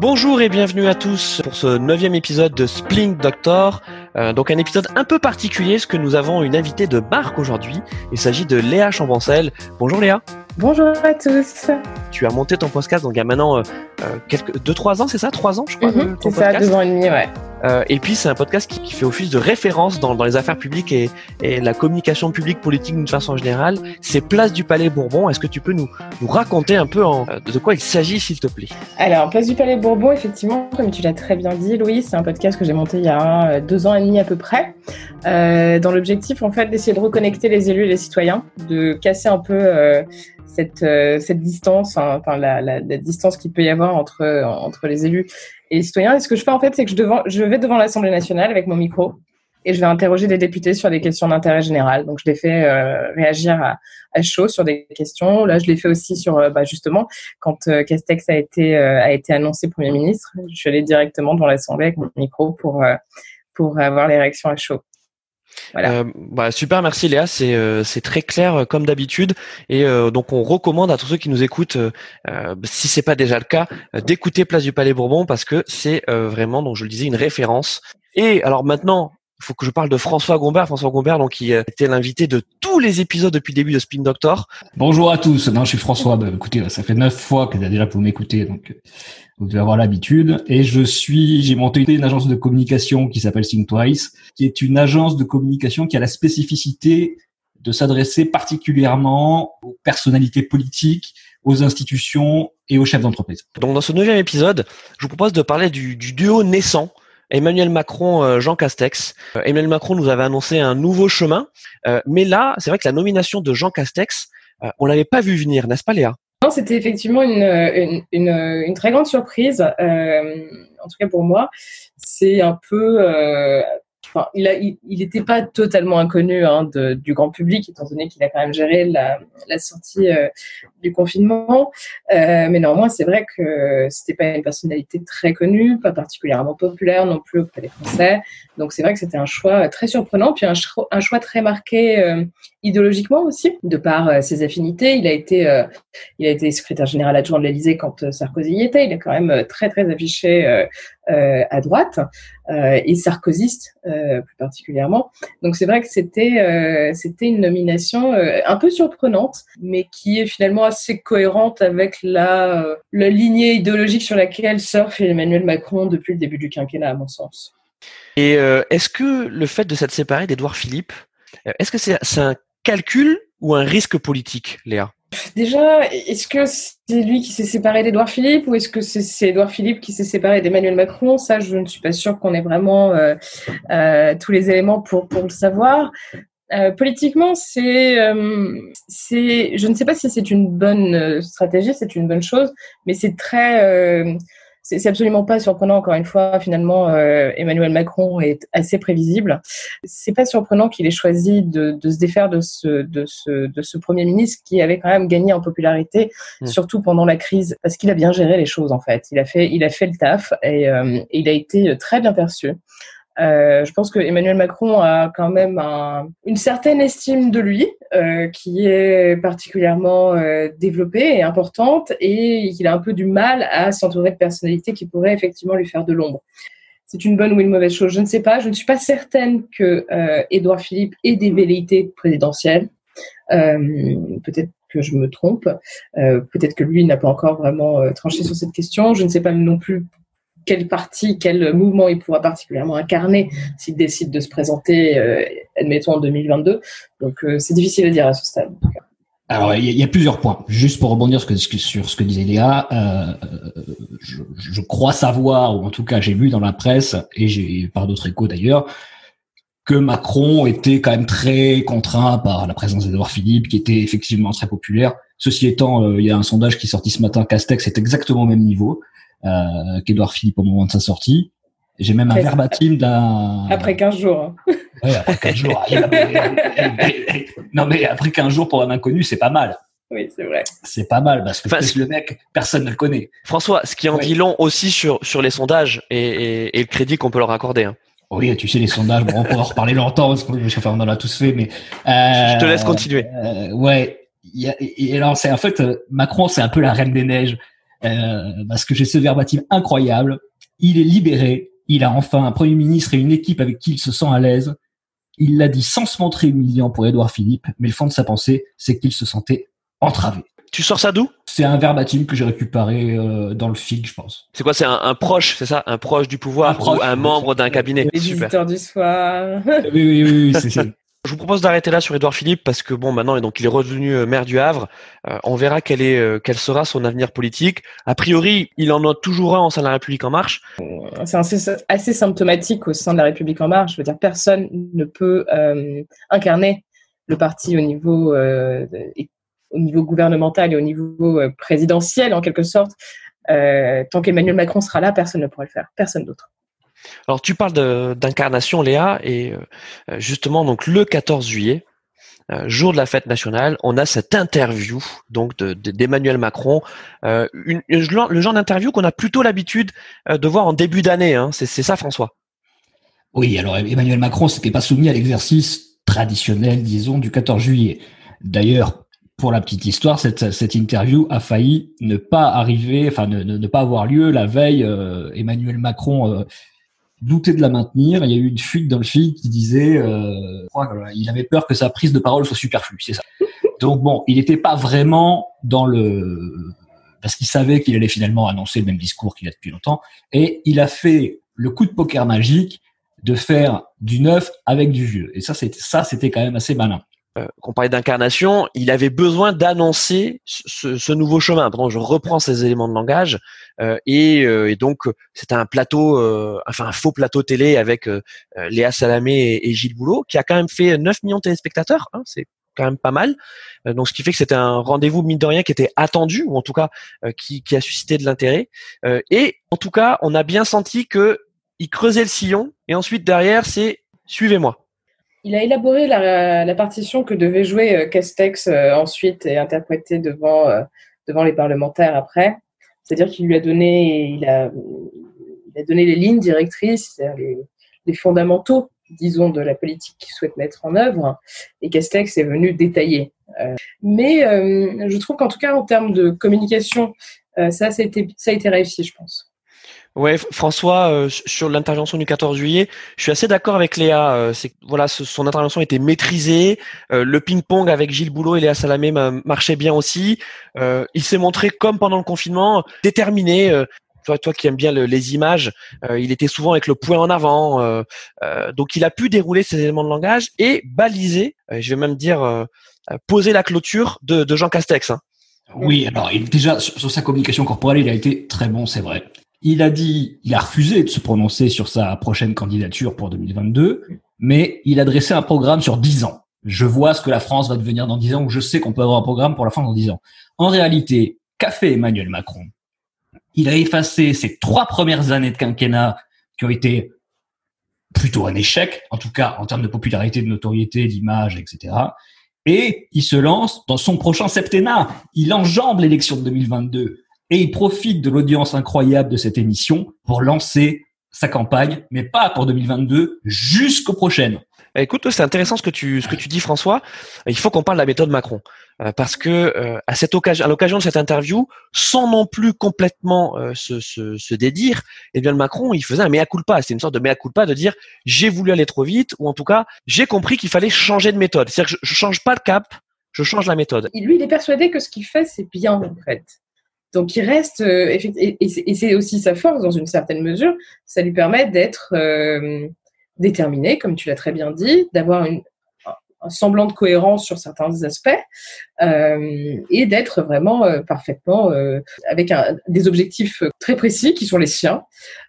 Bonjour et bienvenue à tous pour ce neuvième épisode de Spling Doctor. Euh, donc un épisode un peu particulier, parce que nous avons une invitée de marque aujourd'hui. Il s'agit de Léa Chambancel. Bonjour Léa. Bonjour à tous. Tu as monté ton podcast donc il y a maintenant euh, euh quelques deux trois ans, c'est ça, trois ans je crois. Mhm, c'est ça, deux ans et demi, ouais. Euh, et puis c'est un podcast qui, qui, fait office de référence dans, dans les affaires publiques et, et, la communication publique politique d'une façon générale. C'est Place du Palais Bourbon. Est-ce que tu peux nous, nous raconter un peu en, de quoi il s'agit, s'il te plaît? Alors Place du Palais Bourbon, effectivement, comme tu l'as très bien dit, Louis, c'est un podcast que j'ai monté il y a euh, deux ans et demi à peu près, euh, dans l'objectif en fait d'essayer de reconnecter les élus et les citoyens, de casser un peu euh, cette, euh, cette distance, hein, enfin la, la, la distance qu'il peut y avoir entre, entre les élus et les citoyens. Ce que je fais en fait, c'est que je, devant, je vais devant l'Assemblée nationale avec mon micro et je vais interroger des députés sur des questions d'intérêt général. Donc, je les fais euh, réagir à, à, chaud sur des questions. Là, je l'ai fait aussi sur, euh, bah, justement, quand euh, Castex a été, euh, a été annoncé Premier ministre, je suis allée directement devant l'Assemblée avec mon micro pour, euh, pour avoir les réactions à chaud. Voilà. Euh, bah, super, merci Léa, c'est euh, très clair euh, comme d'habitude et euh, donc on recommande à tous ceux qui nous écoutent, euh, si c'est pas déjà le cas, d'écouter Place du Palais Bourbon parce que c'est vraiment, donc je le disais, une référence. Et alors maintenant, il faut que je parle de François Gombert. François Gombert, donc, qui était l'invité de tous les épisodes depuis le début de Spin Doctor. Bonjour à tous. Non, je suis François. Bah, écoutez, ça fait neuf fois que déjà vous m'écoutez, donc vous devez avoir l'habitude. Et je suis, j'ai monté une agence de communication qui s'appelle Think Twice, qui est une agence de communication qui a la spécificité de s'adresser particulièrement aux personnalités politiques, aux institutions et aux chefs d'entreprise. Donc, dans ce neuvième épisode, je vous propose de parler du, du duo naissant Emmanuel Macron, euh, Jean Castex. Euh, Emmanuel Macron nous avait annoncé un nouveau chemin, euh, mais là, c'est vrai que la nomination de Jean Castex, on l'avait pas vu venir, n'est-ce pas, Léa? Non, c'était effectivement une, une, une, une, très grande surprise, en tout cas pour moi. C'est un peu Il n'était pas totalement inconnu hein, du grand public, étant donné qu'il a quand même géré la, sortie euh, du confinement. Euh, mais néanmoins, c'est vrai que c'était pas une personnalité très connue, pas particulièrement populaire non plus auprès des Français. Donc c'est vrai que c'était un choix très surprenant, puis un, choix, très marqué euh, idéologiquement aussi, de par ses affinités. Il a été, il a été secrétaire général adjoint de l'Élysée quand Sarkozy y était. Il est quand même très très affiché à droite et sarkozyste plus particulièrement. Donc c'est vrai que c'était c'était une nomination un peu surprenante, mais qui est finalement assez cohérente avec la la lignée idéologique sur laquelle surfe Emmanuel Macron depuis le début du quinquennat, à mon sens. Et euh, est-ce que le fait de s'être séparé d'Edouard Philippe, est-ce que c'est un calcul ou un risque politique, Léa? Déjà, est-ce que c'est lui qui s'est séparé d'Edouard Philippe ou est-ce que c'est Edouard Philippe qui s'est séparé d'Emmanuel Macron? Ça, je ne suis pas sûre qu'on ait vraiment euh, euh, tous les éléments pour, le savoir. Euh, politiquement, c'est, je ne sais pas si c'est une bonne stratégie, c'est une bonne chose, mais c'est très, c'est absolument pas surprenant. Encore une fois, finalement, euh, Emmanuel Macron est assez prévisible. C'est pas surprenant qu'il ait choisi de, de, se défaire de ce, de, ce, de ce premier ministre qui avait quand même gagné en popularité, mmh. surtout pendant la crise, parce qu'il a bien géré les choses en fait. Il a fait, il a fait le taf et, euh, et il a été très bien perçu. Euh, je pense que Emmanuel Macron a quand même un, une certaine estime de lui euh, qui est particulièrement euh, développée et importante et qu'il a un peu du mal à s'entourer de personnalités qui pourraient effectivement lui faire de l'ombre. C'est une bonne ou une mauvaise chose, je ne sais pas. Je ne suis pas certaine que Édouard Philippe ait des velléités présidentielles. Peut-être que je me trompe. peut-être que lui n'a pas encore vraiment tranché sur cette question. Je ne sais pas non plus quel parti, quel mouvement il pourra particulièrement incarner s'il décide de se présenter, euh, admettons, en 2022. Donc, euh, c'est difficile à dire à ce stade. Alors, il y, a plusieurs points. Juste pour rebondir sur ce que, sur ce disait Léa, euh, je, crois savoir, ou en tout cas j'ai lu dans la presse, et j'ai par d'autres échos d'ailleurs, que Macron était quand même très contraint par la présence d'Edouard Philippe, qui était effectivement très populaire. Ceci étant, il y a un sondage qui est sorti ce matin, Castex est exactement au même niveau euh, qu'Edouard Philippe au moment de sa sortie. J'ai même après, un verbatim d'un. Après 15 jours. Hein. Ouais, après 15 jours. non, mais après 15 jours pour un inconnu, c'est pas mal. Oui, c'est vrai. C'est pas mal parce que enfin, le mec, personne ne le connaît. François, ce qui en ouais. dit long aussi sur, sur les sondages et, et, et le crédit qu'on peut leur accorder. Hein. Oui, tu sais, les sondages, bon, on peut en reparler longtemps parce que enfin, on en a tous fait, mais. Euh, Je te laisse continuer. Euh, ouais. Y a, et alors, c'est en fait, Macron, c'est un peu la reine des neiges euh, parce que j'ai ce verbatim incroyable. Il est libéré. Il a enfin un premier ministre et une équipe avec qui il se sent à l'aise. Il l'a dit sans se montrer humiliant pour Édouard Philippe, mais le fond de sa pensée, c'est qu'il se sentait entravé. Tu sors ça d'où? C'est un verbatim que j'ai récupéré euh, dans le FIG, je pense. C'est quoi C'est un, proche, c'est ça? Un proche du pouvoir un ou un membre d'un cabinet? Les visiteurs du soir. oui, oui, oui, oui c'est Je vous propose d'arrêter là sur Édouard Philippe parce que bon maintenant donc il est revenu euh, maire du Havre. Euh, on verra quel est euh, quel sera son avenir politique. A priori, il en a toujours un en sein de la République en marche. C'est assez, symptomatique au sein de la République en marche. Je veux dire, personne ne peut incarner le parti au niveau au niveau gouvernemental et au niveau présidentiel en quelque sorte. tant qu'Emmanuel Macron sera là, personne ne pourra le faire. Personne d'autre. Alors tu parles d'incarnation, Léa, et euh, justement donc le 14 juillet, euh, jour de la fête nationale, on a cette interview donc d'Emmanuel Macron, euh, le genre d'interview qu'on a plutôt l'habitude de voir en début d'année. Hein. C'est ça, François? Oui, alors Emmanuel Macron n'était pas soumis à l'exercice traditionnel, disons, du 14 juillet. D'ailleurs, pour la petite histoire, cette, interview a failli ne pas arriver, enfin ne, pas avoir lieu la veille. Emmanuel Macron doutait de la maintenir. Il y a eu une fuite dans le fil qui disait, euh, il avait peur que sa prise de parole soit superflue, c'est ça. Donc bon, il n'était pas vraiment dans le parce qu'il savait qu'il allait finalement annoncer le même discours qu'il a depuis longtemps, et il a fait le coup de poker magique de faire du neuf avec du vieux. Et ça, c'était ça, c'était quand même assez malin euh, qu'on parlait d'incarnation, il avait besoin d'annoncer ce, ce, nouveau chemin. Pardon, je reprends ces éléments de langage euh, et, euh, donc c'était un plateau, euh, enfin un faux plateau télé avec euh, Léa Salamé et, Gilles Boulot, qui a quand même fait 9 millions de téléspectateurs. Hein, c'est quand même pas mal. donc ce qui fait que c'était un rendez-vous mine de rien qui était attendu ou en tout cas qui, qui, a suscité de l'intérêt. et en tout cas, on a bien senti que il creusait le sillon et ensuite derrière c'est suivez-moi. Il a élaboré la, partition que devait jouer euh, Castex euh, ensuite et interpréter devant, euh, devant les parlementaires après. C'est-à-dire qu'il lui a donné, il a, il a donné les lignes directrices, les, les fondamentaux, disons, de la politique qu'il souhaite mettre en œuvre. Et Castex est venu détailler. mais je trouve qu'en tout cas, en termes de communication, ça, ça a, été, ça a été réussi, je pense. Ouais, François, euh, sur l'intervention du 14 juillet, je suis assez d'accord avec Léa. Euh, c'est voilà, son intervention était maîtrisée. Euh, le ping-pong avec Gilles Boulot et Léa Salamé marchait bien aussi. il s'est montré comme pendant le confinement, déterminé. toi, toi qui aimes bien les images, il était souvent avec le poing en avant. donc, il a pu dérouler ses éléments de langage et baliser. je vais même dire poser la clôture de, de Jean Castex. Hein. Oui, alors il, déjà sur, sa communication corporelle, il a été très bon, c'est vrai. Il a dit, il a refusé de se prononcer sur sa prochaine candidature pour 2022, mais il a dressé un programme sur 10 ans. Je vois ce que la France va devenir dans 10 ans, ou je sais qu'on peut avoir un programme pour la France dans 10 ans. En réalité, qu'a fait Emmanuel Macron? Il a effacé ses trois premières années de quinquennat qui ont été plutôt un échec, en tout cas en termes de popularité, de notoriété, d'image, etc. Et il se lance dans son prochain septennat. Il enjambe l'élection de 2022 et il profite de l'audience incroyable de cette émission pour lancer sa campagne, mais pas pour 2022, jusqu'aux prochaines. Écoute, c'est intéressant ce que tu ce que tu dis, François. Il faut qu'on parle de la méthode Macron euh, parce que euh, à cette occasion, à l'occasion de cette interview, sans non plus complètement euh, se, se, se, dédire, eh bien le Macron, il faisait un mea culpa. C'est une sorte de mea culpa de dire j'ai voulu aller trop vite ou en tout cas j'ai compris qu'il fallait changer de méthode. C'est-à-dire que je, je change pas le cap, je change la méthode. Lui, il est persuadé que ce qu'il fait c'est bien en fait. Donc il reste, euh, et c'est aussi sa force dans une certaine mesure, ça lui permet d'être euh, déterminé, comme tu l'as très bien dit, d'avoir un semblant de cohérence sur certains aspects euh, et d'être vraiment parfaitement avec des objectifs très précis qui sont les siens.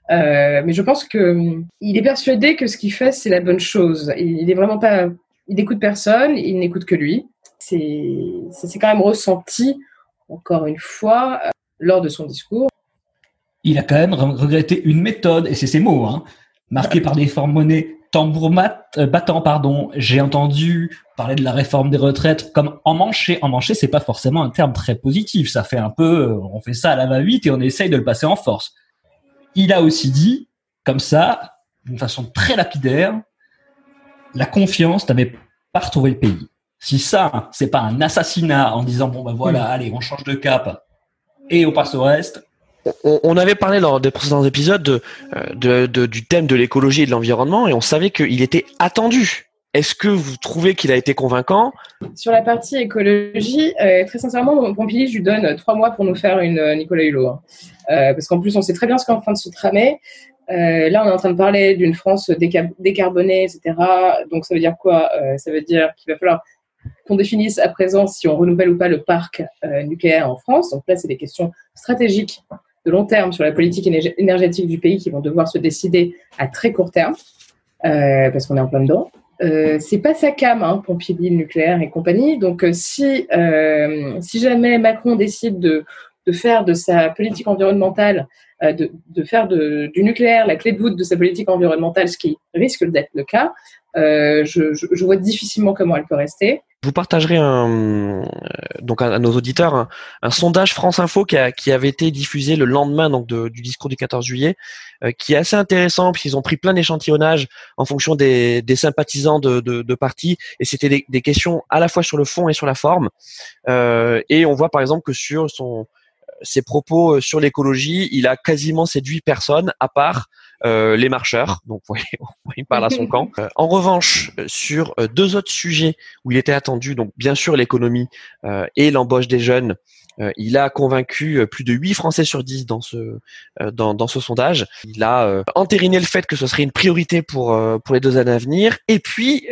mais je pense que il est persuadé que ce qu'il fait c'est la bonne chose. Il, vraiment pas, il n'écoute personne, il n'écoute que lui. C'est quand même ressenti encore une fois, euh, lors de son discours. Il a quand même regretté une méthode, et c'est ses mots, hein, marquée par des formes monnaie tambour euh, battant, pardon. J'ai entendu parler de la réforme des retraites comme en manché. En manché, c'est pas forcément un terme très positif. Ça fait un peu, euh, on fait ça à la va-vite et on essaye de le passer en force. Il a aussi dit, comme ça, d'une façon très lapidaire, la confiance n'avait pas retrouvé le pays. Si ça, c'est pas un assassinat en disant bon ben voilà, allez, on change de cap et on passe au reste, on, avait parlé lors des précédents épisodes de, du thème de l'écologie et de l'environnement et on savait qu'il était attendu. Est-ce que vous trouvez qu'il a été convaincant? Sur la partie écologie, très sincèrement, Pompili, je lui donne trois mois pour nous faire une Nicolas Hulot. Hein. parce qu'en plus, on sait très bien ce qu'est en train de se tramer. Euh, là, on est en train de parler d'une France décarbonée, etc. Donc, ça veut dire quoi? Euh, Ça veut dire qu'il va falloir qu'on définisse à présent si on renouvelle ou pas le parc euh, nucléaire en France. Donc là, c'est des questions stratégiques de long terme sur la politique énergétique du pays qui vont devoir se décider à très court terme, parce qu'on est en plein dedans. c'est pas sa cam, hein, Pompili, nucléaire et compagnie. Donc, si, si jamais Macron décide de, de faire de sa politique environnementale euh, de, faire du nucléaire la clé de voûte de sa politique environnementale, ce qui risque d'être le cas, euh, je, vois difficilement comment elle peut rester. Vous partagerez euh, donc à, nos auditeurs un, sondage France Info qui, avait été diffusé le lendemain donc du discours du 14 juillet, qui est assez intéressant puisqu'ils ont pris plein d'échantillonnages en fonction des, sympathisants de, partis et c'était des, des, questions à la fois sur le fond et sur la forme. et on voit par exemple que sur son ses propos euh, sur l'écologie, il a quasiment séduit personne à part euh, les marcheurs. Donc, vous voyez, il parle à son camp. Euh, en revanche, sur deux autres sujets où il était attendu, donc bien sûr l'économie et l'embauche des jeunes, il a convaincu plus de 8 Français sur 10 dans ce dans, dans ce sondage. Il a entériné le fait que ce serait une priorité pour pour les deux années à venir. Et puis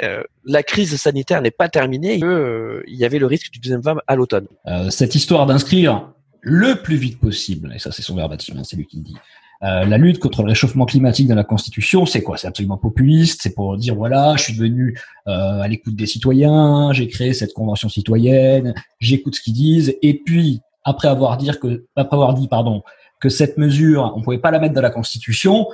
la crise sanitaire n'est pas terminée. il y avait le risque du deuxième vague à l'automne. cette histoire d'inscrire le plus vite possible, et ça c'est son verbatim, hein, c'est lui qui le dit, euh, la lutte contre le réchauffement climatique dans la Constitution, c'est quoi? C'est absolument populiste. C'est pour dire voilà, je suis devenu euh, à l'écoute des citoyens, j'ai créé cette convention citoyenne, j'écoute ce qu'ils disent, et puis après avoir dit que après avoir dit pardon que cette mesure on pouvait pas la mettre dans la Constitution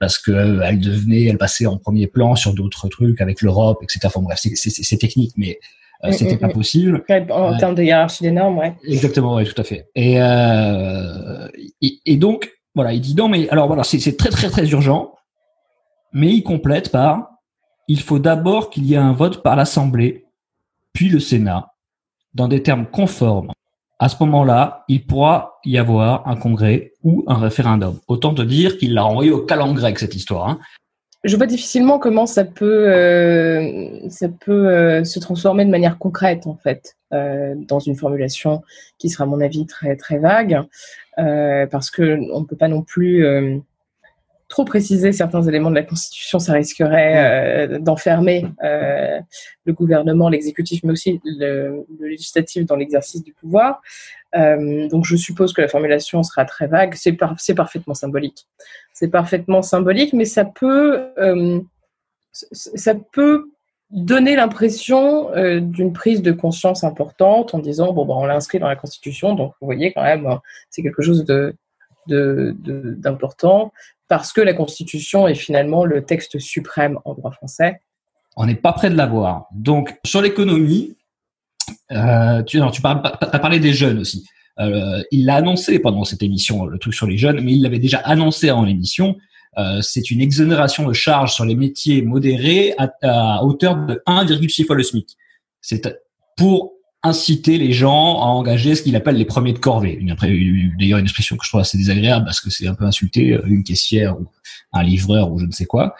parce que euh, elle devenait, elle passait en premier plan sur d'autres trucs avec l'Europe, etc. Enfin bref, c'est technique, mais euh, mm, c'était mm, pas mm. possible. En termes de hiérarchie des normes, ouais. Exactement, ouais, tout à fait. Et, euh, et, donc, voilà, il dit non, mais alors voilà, c'est très très très urgent, mais il complète par il faut d'abord qu'il y ait un vote par l'Assemblée, puis le Sénat, dans des termes conformes. À ce moment-là, il pourra y avoir un congrès ou un référendum. Autant te dire qu'il l'a envoyé au grec cette histoire. Hein je vois difficilement comment ça peut, euh, ça peut euh, se transformer de manière concrète en fait euh, dans une formulation qui sera à mon avis très très vague parce que on ne peut pas non plus trop préciser certains éléments de la Constitution, ça risquerait d'enfermer le gouvernement, l'exécutif, mais aussi le, le législatif dans l'exercice du pouvoir. donc je suppose que la formulation sera très vague. C'est parfaitement symbolique c'est parfaitement symbolique, mais ça peut, euh, ça peut donner l'impression euh, d'une prise de conscience importante en disant bon ben on l'a inscrit dans la Constitution, donc vous voyez quand même c'est quelque chose de d'important parce que la Constitution est finalement le texte suprême en droit français. On n'est pas près de l'avoir. Donc sur l'économie, euh, tu, tu parles, as parlé des jeunes aussi. Euh, il l'a annoncé pendant cette émission, le truc sur les jeunes, mais il l'avait déjà annoncé en l'émission. Euh, c'est une exonération de charges sur les métiers modérés à, hauteur de 1,6 fois le SMIC. C'est pour inciter les gens à engager ce qu'il appelle les premiers de corvée. D'ailleurs, une expression que je trouve assez désagréable parce que c'est un peu insulter euh, une caissière ou un livreur ou je ne sais quoi.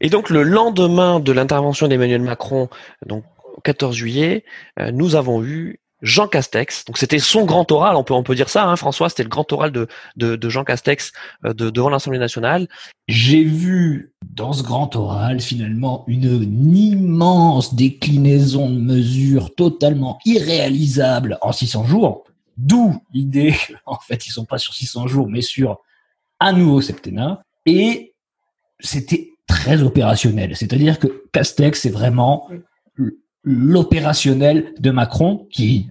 Et donc, le lendemain de l'intervention d'Emmanuel Macron, donc 14 juillet, nous avons eu Jean Castex. Donc c'était son grand oral, on peut on peut dire ça, hein, François, c'était le grand oral de, de, Jean Castex euh, de, devant l'Assemblée nationale. J'ai vu dans ce grand oral finalement une, immense déclinaison de mesures totalement irréalisables en 600 jours. D'où l'idée, en fait, ils sont pas sur 600 jours, mais sur un nouveau septennat. Et c'était très opérationnel. C'est-à-dire que Castex, c'est vraiment l'opérationnel de Macron, qui,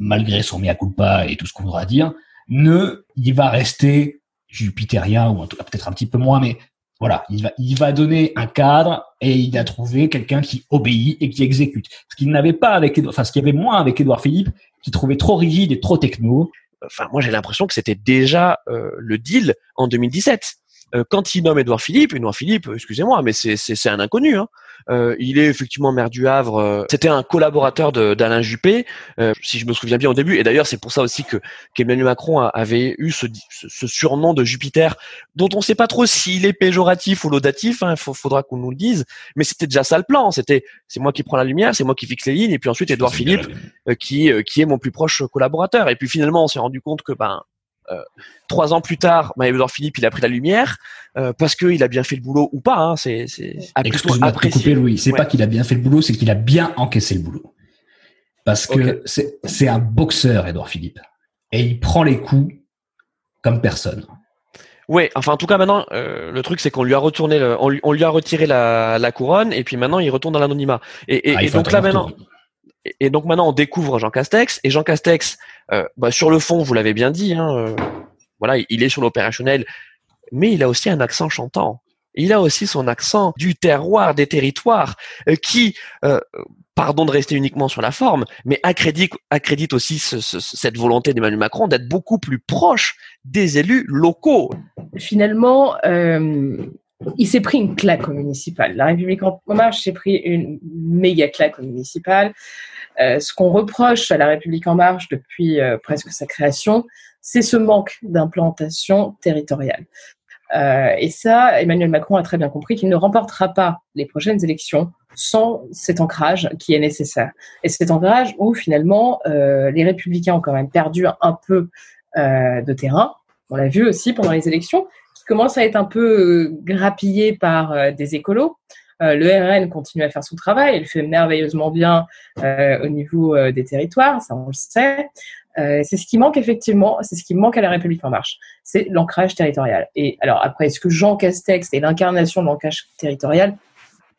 malgré son mea culpa et tout ce qu'on voudra dire, ne, il va rester jupitérien ou peut-être un petit peu moins, mais voilà, il va, il va donner un cadre et il a trouvé quelqu'un qui obéit et qui exécute. Ce qu'il n'avait pas avec, enfin, ce qu'il y avait moins avec Édouard Philippe, qui trouvait trop rigide et trop techno. Enfin, moi, j'ai l'impression que c'était déjà euh, le deal en 2017 euh, quand il nomme Édouard Philippe, Édouard Philippe, excusez-moi, mais c'est un inconnu. Hein. Euh, il est effectivement maire du Havre. Euh, c'était un collaborateur d'Alain Juppé, si je me souviens bien au début. Et d'ailleurs, c'est pour ça aussi que qu'Emmanuel Macron avait eu ce, ce, surnom de Jupiter, dont on ne sait pas trop s'il est péjoratif ou laudatif. Il hein, faudra qu'on nous le dise. Mais c'était déjà ça le plan. C'était c'est moi qui prends la lumière, c'est moi qui fixe les lignes, et puis ensuite Édouard Philippe qui qui est mon plus proche collaborateur. Et puis finalement, on s'est rendu compte que ben euh, trois ans plus tard, Edouard Philippe, il a pris la lumière euh, parce qu'il a bien fait le boulot ou pas. Hein, c'est c'est apprécié. Louis. C'est pas qu'il a bien fait le boulot, c'est qu'il a bien encaissé le boulot. Parce que c'est c'est un boxeur, Edouard Philippe, et il prend les coups comme personne. Oui, enfin en tout cas maintenant euh, le truc c'est qu'on lui a retourné, on, lui, on, lui, a retiré la, la, couronne et puis maintenant il retourne dans l'anonymat. Et, et, ah, donc là maintenant, et donc maintenant on découvre Jean Castex et Jean Castex, euh, bah, sur le fond, vous l'avez bien dit, hein, euh, voilà, il est sur l'opérationnel, mais il a aussi un accent chantant. Il a aussi son accent du terroir, des territoires, euh, qui, pardon de rester uniquement sur la forme, mais accrédite, aussi cette volonté d'Emmanuel Macron d'être beaucoup plus proche des élus locaux. Finalement, il s'est pris une claque au municipal. La République en marche s'est pris une méga claque au municipal. Euh, ce qu'on reproche à la République en marche depuis euh, presque sa création, c'est ce manque d'implantation territoriale. Euh, et ça, Emmanuel Macron a très bien compris qu'il ne remportera pas les prochaines élections sans cet ancrage qui est nécessaire. Et cet ancrage où finalement les républicains ont quand même perdu un peu de terrain. On l'a vu aussi pendant les élections, qui commence à être un peu grappillé par des écolos. Euh, le RN continue à faire son travail, il fait merveilleusement bien euh, au niveau euh, des territoires, ça on le sait. c'est ce qui manque effectivement, c'est ce qui manque à la République en marche, c'est l'ancrage territorial. Et alors après, est-ce que Jean Castex est l'incarnation de l'ancrage territorial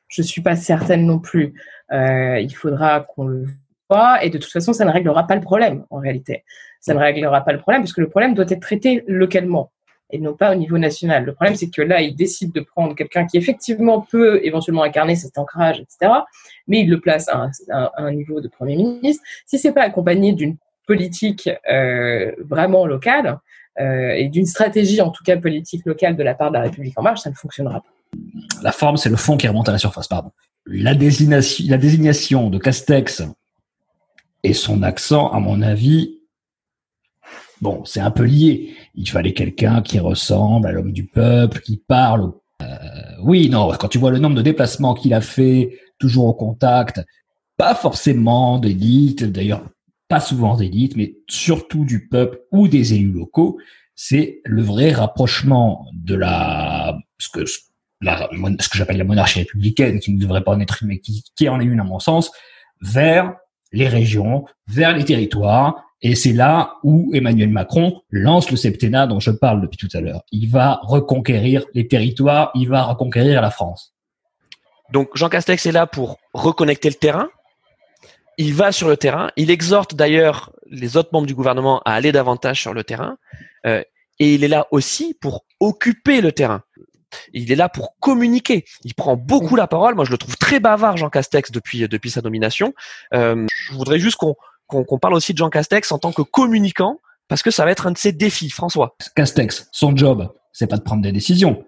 Je suis pas certaine non plus. il faudra qu'on le voit, et de toute façon, ça ne réglera pas le problème en réalité. Ça ne réglera pas le problème parce que le problème doit être traité localement et non pas au niveau national. Le problème, c'est que là, il décide de prendre quelqu'un qui effectivement peut éventuellement incarner cet ancrage, etc., mais il le place à un, niveau de Premier ministre. Si c'est pas accompagné d'une politique euh, vraiment locale euh, et d'une stratégie, en tout cas politique locale de la part de la République en marche, ça ne fonctionnera pas. La forme, c'est le fond qui remonte à la surface, pardon. La désignation de Castex et son accent, à mon avis, Bon, c'est un peu lié. Il fallait quelqu'un qui ressemble à l'homme du peuple, qui parle. Euh, oui, non, quand tu vois le nombre de déplacements qu'il a fait, toujours au contact, pas forcément d'élite, d'ailleurs pas souvent d'élite, mais surtout du peuple ou des élus locaux, c'est le vrai rapprochement de la ce que j'appelle la monarchie républicaine, qui ne devrait pas en être une, mais qui, qui en est une à mon sens, vers les régions, vers les territoires, et c'est là où Emmanuel Macron lance le septennat dont je parle depuis tout à l'heure. Il va reconquérir les territoires, il va reconquérir la France. Donc Jean Castex est là pour reconnecter le terrain. Il va sur le terrain. Il exhorte d'ailleurs les autres membres du gouvernement à aller davantage sur le terrain. Euh, et il est là aussi pour occuper le terrain. Il est là pour communiquer. Il prend beaucoup la parole. Moi, je le trouve très bavard, Jean Castex, depuis depuis sa nomination. Euh, je voudrais juste qu'on qu'on parle aussi de Jean Castex en tant que communicant, parce que ça va être un de ses défis, François. Castex, son job, c'est pas de prendre des décisions,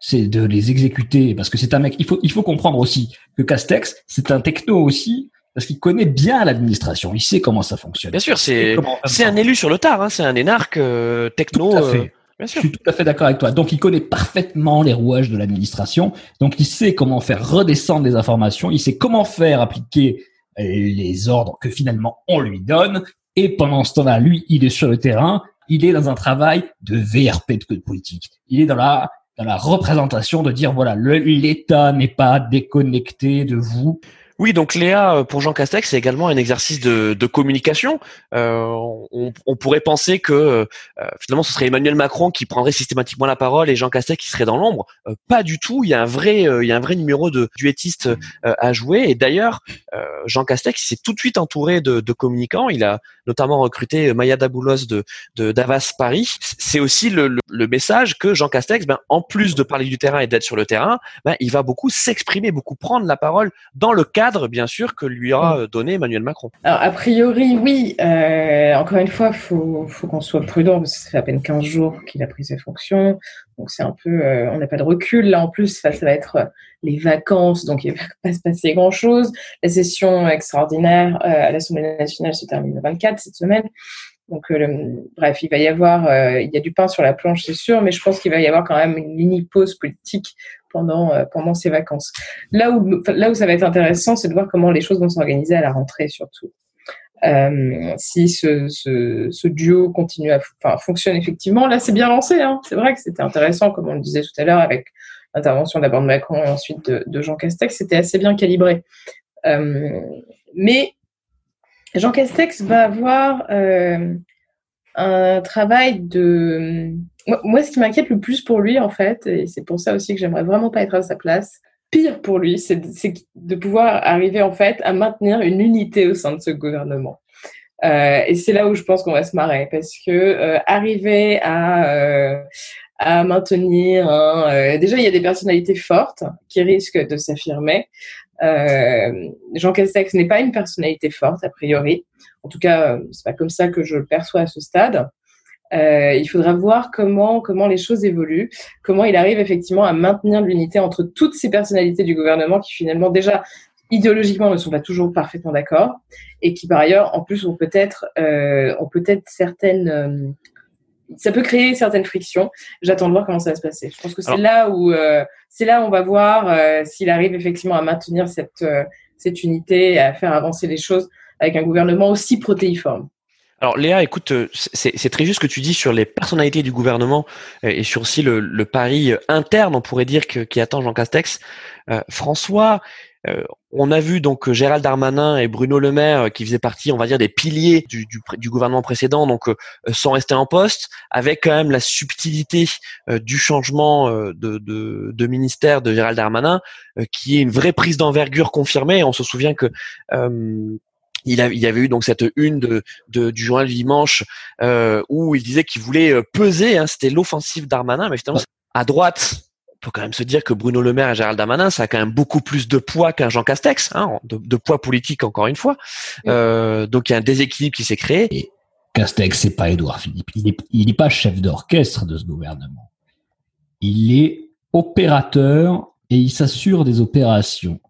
c'est de les exécuter, parce que c'est un mec. Il faut, il faut comprendre aussi que Castex, c'est un techno aussi, parce qu'il connaît bien l'administration, il sait comment ça fonctionne. Bien sûr, c'est c'est un élu sur le tard, hein, c'est un énarque euh, techno. Tout à fait. Euh, bien sûr. Je suis tout à fait d'accord avec toi. Donc, il connaît parfaitement les rouages de l'administration. Donc, il sait comment faire redescendre des informations. Il sait comment faire appliquer les ordres que finalement on lui donne. Et pendant ce temps-là, lui, il est sur le terrain, il est dans un travail de VRP de politique. Il est dans la dans la représentation de dire voilà, l'État n'est pas déconnecté de vous. Oui, donc Léa, euh, pour Jean Castex, c'est également un exercice de, de communication. Euh, on, on, pourrait penser que euh, finalement ce serait Emmanuel Macron qui prendrait systématiquement la parole et Jean Castex qui serait dans l'ombre. Euh, pas du tout. Il y a un vrai, il y a un vrai numéro de duettiste à jouer. Et d'ailleurs, Jean Castex s'est tout de suite entouré de, de, communicants. Il a notamment recruté Maya Daboulos de, de d'Avas Paris. C'est aussi le, le, message que Jean Castex, ben, en plus de parler du terrain et d'être sur le terrain, ben, il va beaucoup s'exprimer, beaucoup prendre la parole dans le cadre bien sûr, que lui a mm. donné Emmanuel Macron. Alors, a priori, oui. Euh, encore une fois, faut, faut qu'on soit prudent parce que ça fait à peine 15 jours qu'il a pris ses fonctions. Donc, c'est un peu, euh, on n'a pas de recul. Là, en plus, ça, va être les vacances, donc il va pas se passer grand-chose. La session extraordinaire à l'Assemblée nationale se termine le 24 cette semaine. Donc, bref, il va y avoir, il y a du pain sur la planche, c'est sûr, mais je pense qu'il va y avoir quand même une mini pause politique pendant, euh, pendant ces vacances. Là où, là où ça va être intéressant, c'est de voir comment les choses vont s'organiser à la rentrée surtout. Euh, si ce, duo continue à enfin, fonctionne effectivement, là c'est bien lancé. Hein. C'est vrai que c'était intéressant, comme on le disait tout à l'heure, avec l'intervention d'abord de Macron et ensuite de, de Jean Castex, c'était assez bien calibré. Euh, mais Jean Castex va avoir euh, un travail de moi, ce qui m'inquiète le plus pour lui, en fait, et c'est pour ça aussi que j'aimerais vraiment pas être à sa place, pire pour lui, c'est de pouvoir arriver, en fait, à maintenir une unité au sein de ce gouvernement. Euh, et c'est là où je pense qu'on va se marrer, parce que euh, arriver à, euh, à maintenir, déjà, il y a des personnalités fortes qui risquent de s'affirmer. Jean Castex n'est pas une personnalité forte, a priori. En tout cas, c'est pas comme ça que je le perçois à ce stade. Euh, il faudra voir comment comment les choses évoluent, comment il arrive effectivement à maintenir l'unité entre toutes ces personnalités du gouvernement qui finalement déjà idéologiquement ne sont pas toujours parfaitement d'accord et qui par ailleurs en plus ont peut-être euh, ont peut-être certaines euh, ça peut créer certaines frictions. J'attends de voir comment ça va se passer. Je pense que c'est là où euh, c'est là où on va voir euh, s'il arrive effectivement à maintenir cette cette unité à faire avancer les choses avec un gouvernement aussi protéiforme. Alors Léa, écoute, euh, c'est très juste ce que tu dis sur les personnalités du gouvernement euh, et sur aussi le, pari interne, on pourrait dire, qui attend Jean Castex. Euh, François, on a vu donc Gérald Darmanin et Bruno Le Maire qui faisaient partie, on va dire, des piliers du, du, gouvernement précédent, donc sans rester en poste, avec quand même la subtilité du changement de, de, de, ministère de Gérald Darmanin, qui est une vraie prise d'envergure confirmée. On se souvient que il, a, il y avait eu donc cette une de, de du journal du dimanche euh, où il disait qu'il voulait euh, peser. Hein, C'était l'offensive d'Armanin, mais finalement à droite. On peut quand même se dire que Bruno Le Maire et Gérald Darmanin, ça a quand même beaucoup plus de poids qu'un Jean Castex, hein, de, de, poids politique encore une fois. Euh, donc il y a un déséquilibre qui s'est créé. Et Castex, c'est pas Édouard Philippe. Il n'est il est pas chef d'orchestre de ce gouvernement. Il est opérateur et il s'assure des opérations.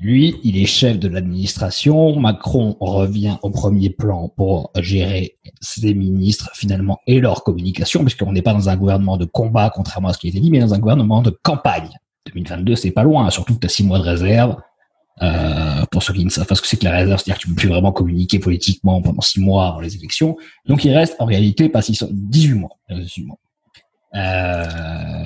Lui, il est chef de l'administration. Macron revient au premier plan pour gérer ses ministres finalement et leur communication, puisqu'on n'est pas dans un gouvernement de combat, contrairement à ce qui a été dit, mais dans un gouvernement de campagne. 2022, c'est pas loin, surtout que tu as six mois de réserve. Euh, pour ceux qui ne savent pas ce que c'est que la réserve, c'est-à-dire que tu peux plus vraiment communiquer politiquement pendant six mois avant les élections. Donc il reste en réalité pas six, 18 mois. 18 mois. Euh,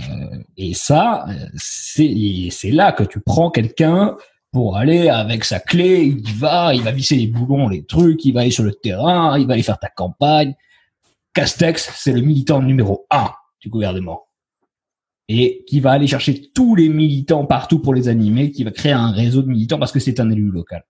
et ça, c'est là que tu prends quelqu'un pour aller avec sa clé, il y va, il va visser les boulons, les trucs, il va aller sur le terrain, il va aller faire ta campagne. Castex, c'est le militant numéro un du gouvernement. Et qui va aller chercher tous les militants partout pour les animer, qui va créer un réseau de militants parce que c'est un élu local.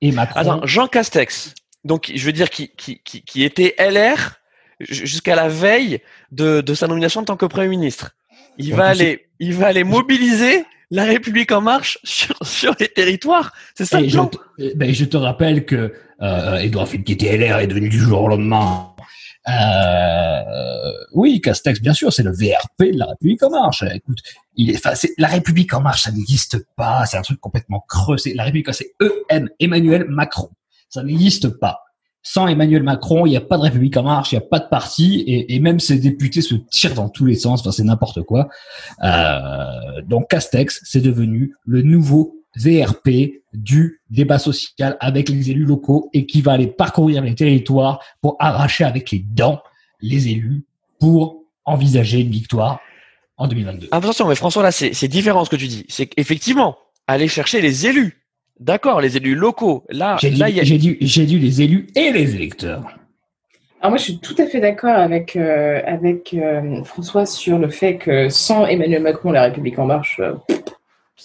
Et Macron. Attends, Jean Castex, donc je veux dire qui, qui, qui, était LR jusqu'à la veille de, de sa nomination en tant que Premier ministre. Il va aller, il va aller mobiliser la République en marche sur, sur les territoires. C'est ça le plan. Je te, ben, je te rappelle que euh, Edouard Philippe, qui était LR, est devenu du jour au lendemain. Euh, oui, Castex, bien sûr, c'est le VRP de la République en marche. Écoute, il est, enfin, la République en marche, ça n'existe pas. C'est un truc complètement creux. La République, c'est EM, Emmanuel Macron. Ça n'existe pas sans Emmanuel Macron, il n'y a pas de République en marche, il n'y a pas de parti, et, même ses députés se tirent dans tous les sens. Enfin, c'est n'importe quoi. Euh, donc Castex, c'est devenu le nouveau VRP du débat social avec les élus locaux et qui va aller parcourir les territoires pour arracher avec les dents les élus pour envisager une victoire en 2022. Attention, mais François, là, c'est différent ce que tu dis. C'est qu'effectivement, aller chercher les élus D'accord, les élus locaux. Là, j'ai dit, j'ai dit, les élus et les électeurs. Alors moi, je suis tout à fait d'accord avec euh, avec euh, François sur le fait que sans Emmanuel Macron, la République en marche,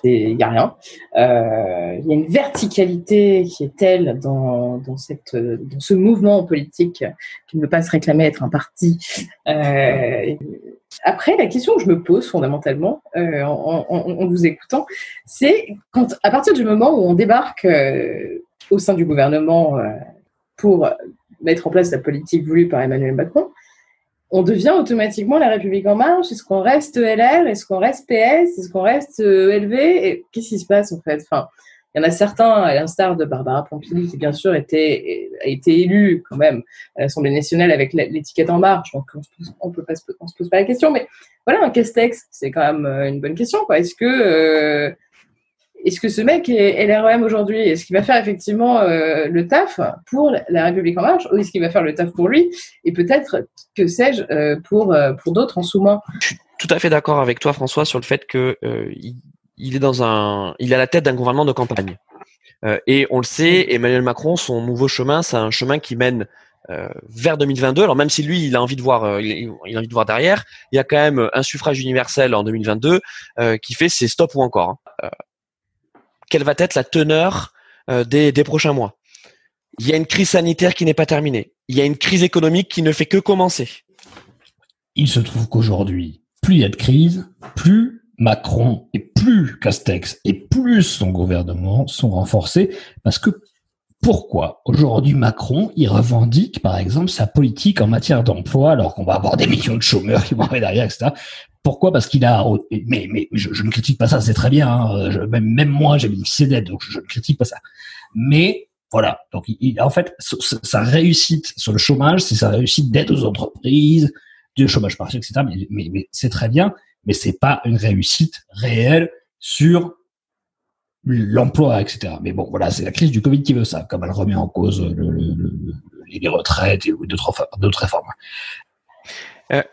il n'y a rien. Euh, il y a une verticalité qui est telle dans, dans, cette, dans ce mouvement politique qui ne veut pas se réclamer être un parti après, la question que je me pose fondamentalement euh, en, vous écoutant, c'est quand, à partir du moment où on débarque euh, au sein du gouvernement euh, pour mettre en place la politique voulue par Emmanuel Macron, on devient automatiquement la République en marche. Est-ce qu'on reste LR Est-ce qu'on reste PS Est-ce qu'on reste LV Qu'est-ce qui se passe en fait? Il y en a certains, à l'instar de Barbara Pompili, qui bien sûr a été élue quand même à l'Assemblée nationale avec l'étiquette en marche, donc on on se pose pas la question. Mais voilà, un Castex, c'est quand même euh, une bonne question. Est-ce que, euh, est-ce que ce mec est LREM aujourd'hui? Est-ce qu'il va faire effectivement euh, le taf pour la République en marche? Ou est-ce qu'il va faire le taf pour lui? Et peut-être, que sais-je, pour, pour d'autres en sous-main? Je suis tout à fait d'accord avec toi, François, sur le fait que est dans un, il est à la tête d'un gouvernement de campagne. Euh, et on le sait, Emmanuel Macron, son nouveau chemin, c'est un chemin qui mène euh, vers 2022. Alors même si lui, il a envie de voir, euh, il, a envie de voir derrière, il y a quand même un suffrage universel en 2022 qui fait c'est stop ou encore. Hein. quelle va être la teneur des, des prochains mois? Il y a une crise sanitaire qui n'est pas terminée. Il y a une crise économique qui ne fait que commencer. Il se trouve qu'aujourd'hui, plus il y a de crise, plus Macron et plus Castex et plus son gouvernement sont renforcés parce que pourquoi? Aujourd'hui Macron il revendique par exemple sa politique en matière d'emploi alors qu'on va avoir des millions de chômeurs qui vont arriver derrière etc. Pourquoi? Parce qu'il a mais mais je, ne critique pas ça c'est très bien hein. même moi j'ai bénéficié d'aide donc je, ne critique pas ça mais voilà donc il, en fait sa réussite sur le chômage c'est sa réussite d'aide aux entreprises du chômage partiel etc. mais, mais c'est très bien mais c'est pas une réussite réelle sur l'emploi, etc. Mais bon, voilà, c'est la crise du Covid qui veut ça, comme elle remet en cause les retraites et d'autres réformes. Euh,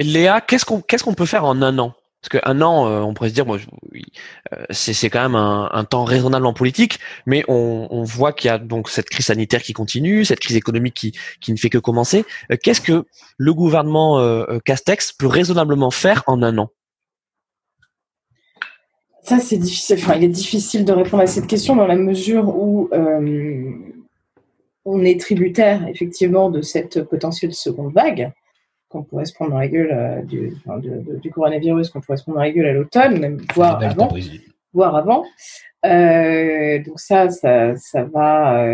Léa, qu'est-ce qu'on peut faire en un an? Parce qu'un an, euh, on pourrait se dire, moi, euh, c'est quand même un, temps raisonnable en politique, mais on, voit qu'il y a donc cette crise sanitaire qui continue, cette crise économique qui ne fait que commencer. Qu'est-ce que le gouvernement Castex peut raisonnablement faire en un an? Ça, c'est difficile. Enfin, il est difficile de répondre à cette question dans la mesure où euh, on est tributaire, effectivement, de cette potentielle seconde vague qu'on pourrait se prendre dans la gueule euh, du, du, coronavirus, qu'on pourrait se prendre dans la gueule à l'automne, même voire avant. Voire avant. Euh, donc ça, ça, ça va,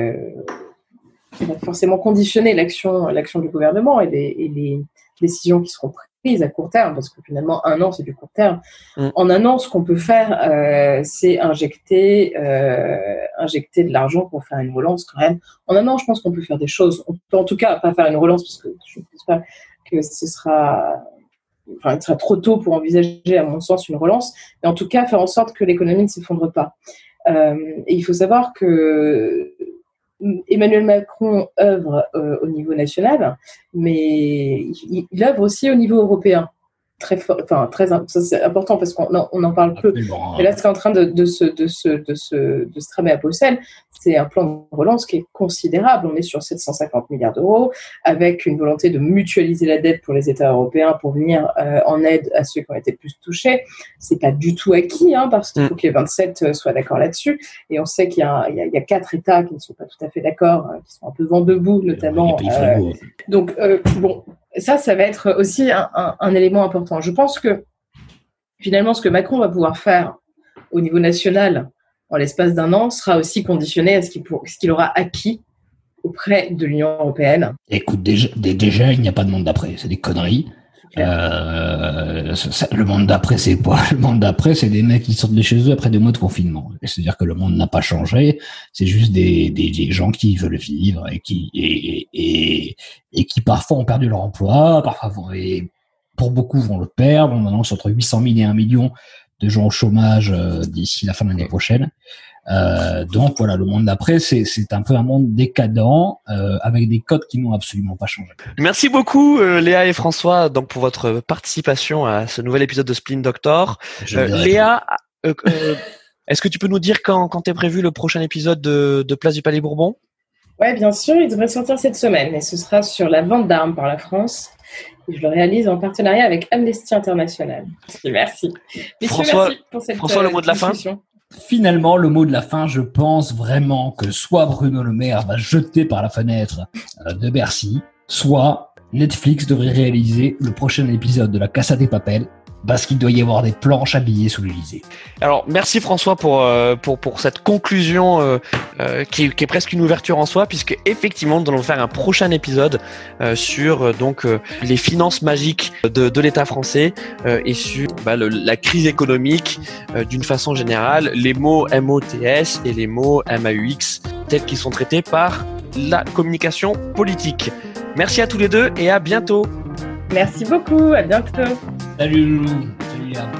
forcément conditionner l'action, l'action du gouvernement et les, et les décisions qui seront prises prise à court terme, parce que finalement, un an, c'est du court terme. Mm. En un an, ce qu'on peut faire, euh, c'est injecter, euh, injecter de l'argent pour faire une relance quand même. En un an, je pense qu'on peut faire des choses. On peut en tout cas pas faire une relance, parce que je ne pense pas que ce sera, enfin, il sera trop tôt pour envisager, à mon sens, une relance. Mais en tout cas, faire en sorte que l'économie ne s'effondre pas. Euh, et il faut savoir que Emmanuel Macron œuvre euh, au niveau national, mais il, il, œuvre aussi au niveau européen très fort, enfin très, c'est important parce qu'on on en parle peu. Et là, c'est en train de, de, se, de, se, de, se, de se tramer à Bruxelles. C'est un plan de relance qui est considérable. On est sur 750 milliards d'euros, avec une volonté de mutualiser la dette pour les États européens pour venir euh, en aide à ceux qui ont été plus touchés. C'est pas du tout acquis, hein, parce qu'il faut mm. que les 27 euh, soient d'accord là-dessus. Et on sait qu'il y, y, y, a quatre États qui ne sont pas tout à fait d'accord, hein, qui sont un peu vent debout, notamment. Euh, donc, bon, ça, ça va être aussi un, élément important. Je pense que finalement, ce que Macron va pouvoir faire au niveau national en l'espace d'un an sera aussi conditionné à ce qu'il aura acquis auprès de l'Union européenne. Écoute, déjà, déjà il n'y a pas de monde d'après. C'est des conneries. Euh, le monde d'après, c'est quoi? Le monde d'après, c'est des mecs qui sortent de chez eux après des mois de confinement. C'est-à-dire que le monde n'a pas changé. C'est juste des, des, des, gens qui veulent vivre et qui et, et, et qui parfois ont perdu leur emploi, parfois et pour beaucoup vont le perdre. On annonce entre 800 000 et 1 million de gens au chômage euh, d'ici la fin de l'année prochaine. Euh, donc voilà, le monde d'après, c'est un peu un monde décadent euh, avec des codes qui n'ont absolument pas changé. Merci beaucoup euh, Léa et François donc pour votre participation à ce nouvel épisode de Spleen Doctor. Léa, est-ce que tu peux nous dire quand, quand est prévu le prochain épisode de, de Place du Palais Bourbon? Ouais, bien sûr, il devrait sortir cette semaine, et ce sera sur la vente d'armes par la France. Et je le réalise en partenariat avec Amnesty International. Merci. François, merci pour cette François, le mot de la fin? Finalement, le mot de la fin, je pense vraiment que soit Bruno Le Maire va jeter par la fenêtre euh, de Bercy, soit Netflix devrait réaliser le prochain épisode de la Casa des Papel parce qu'il doit y avoir des planches habillées sous l'Elysée. Alors merci François pour euh, pour pour cette conclusion euh, euh, qui, qui, est presque une ouverture en soi puisque effectivement nous allons faire un prochain épisode sur donc les finances magiques de, de l'État français et sur bah, le, la crise économique d'une façon générale, les mots MOTS et les mots MAUX tels qu'ils sont traités par la communication politique. Merci à tous les deux et à bientôt. Merci beaucoup, à bientôt. Salut Loulou. Salut Léa.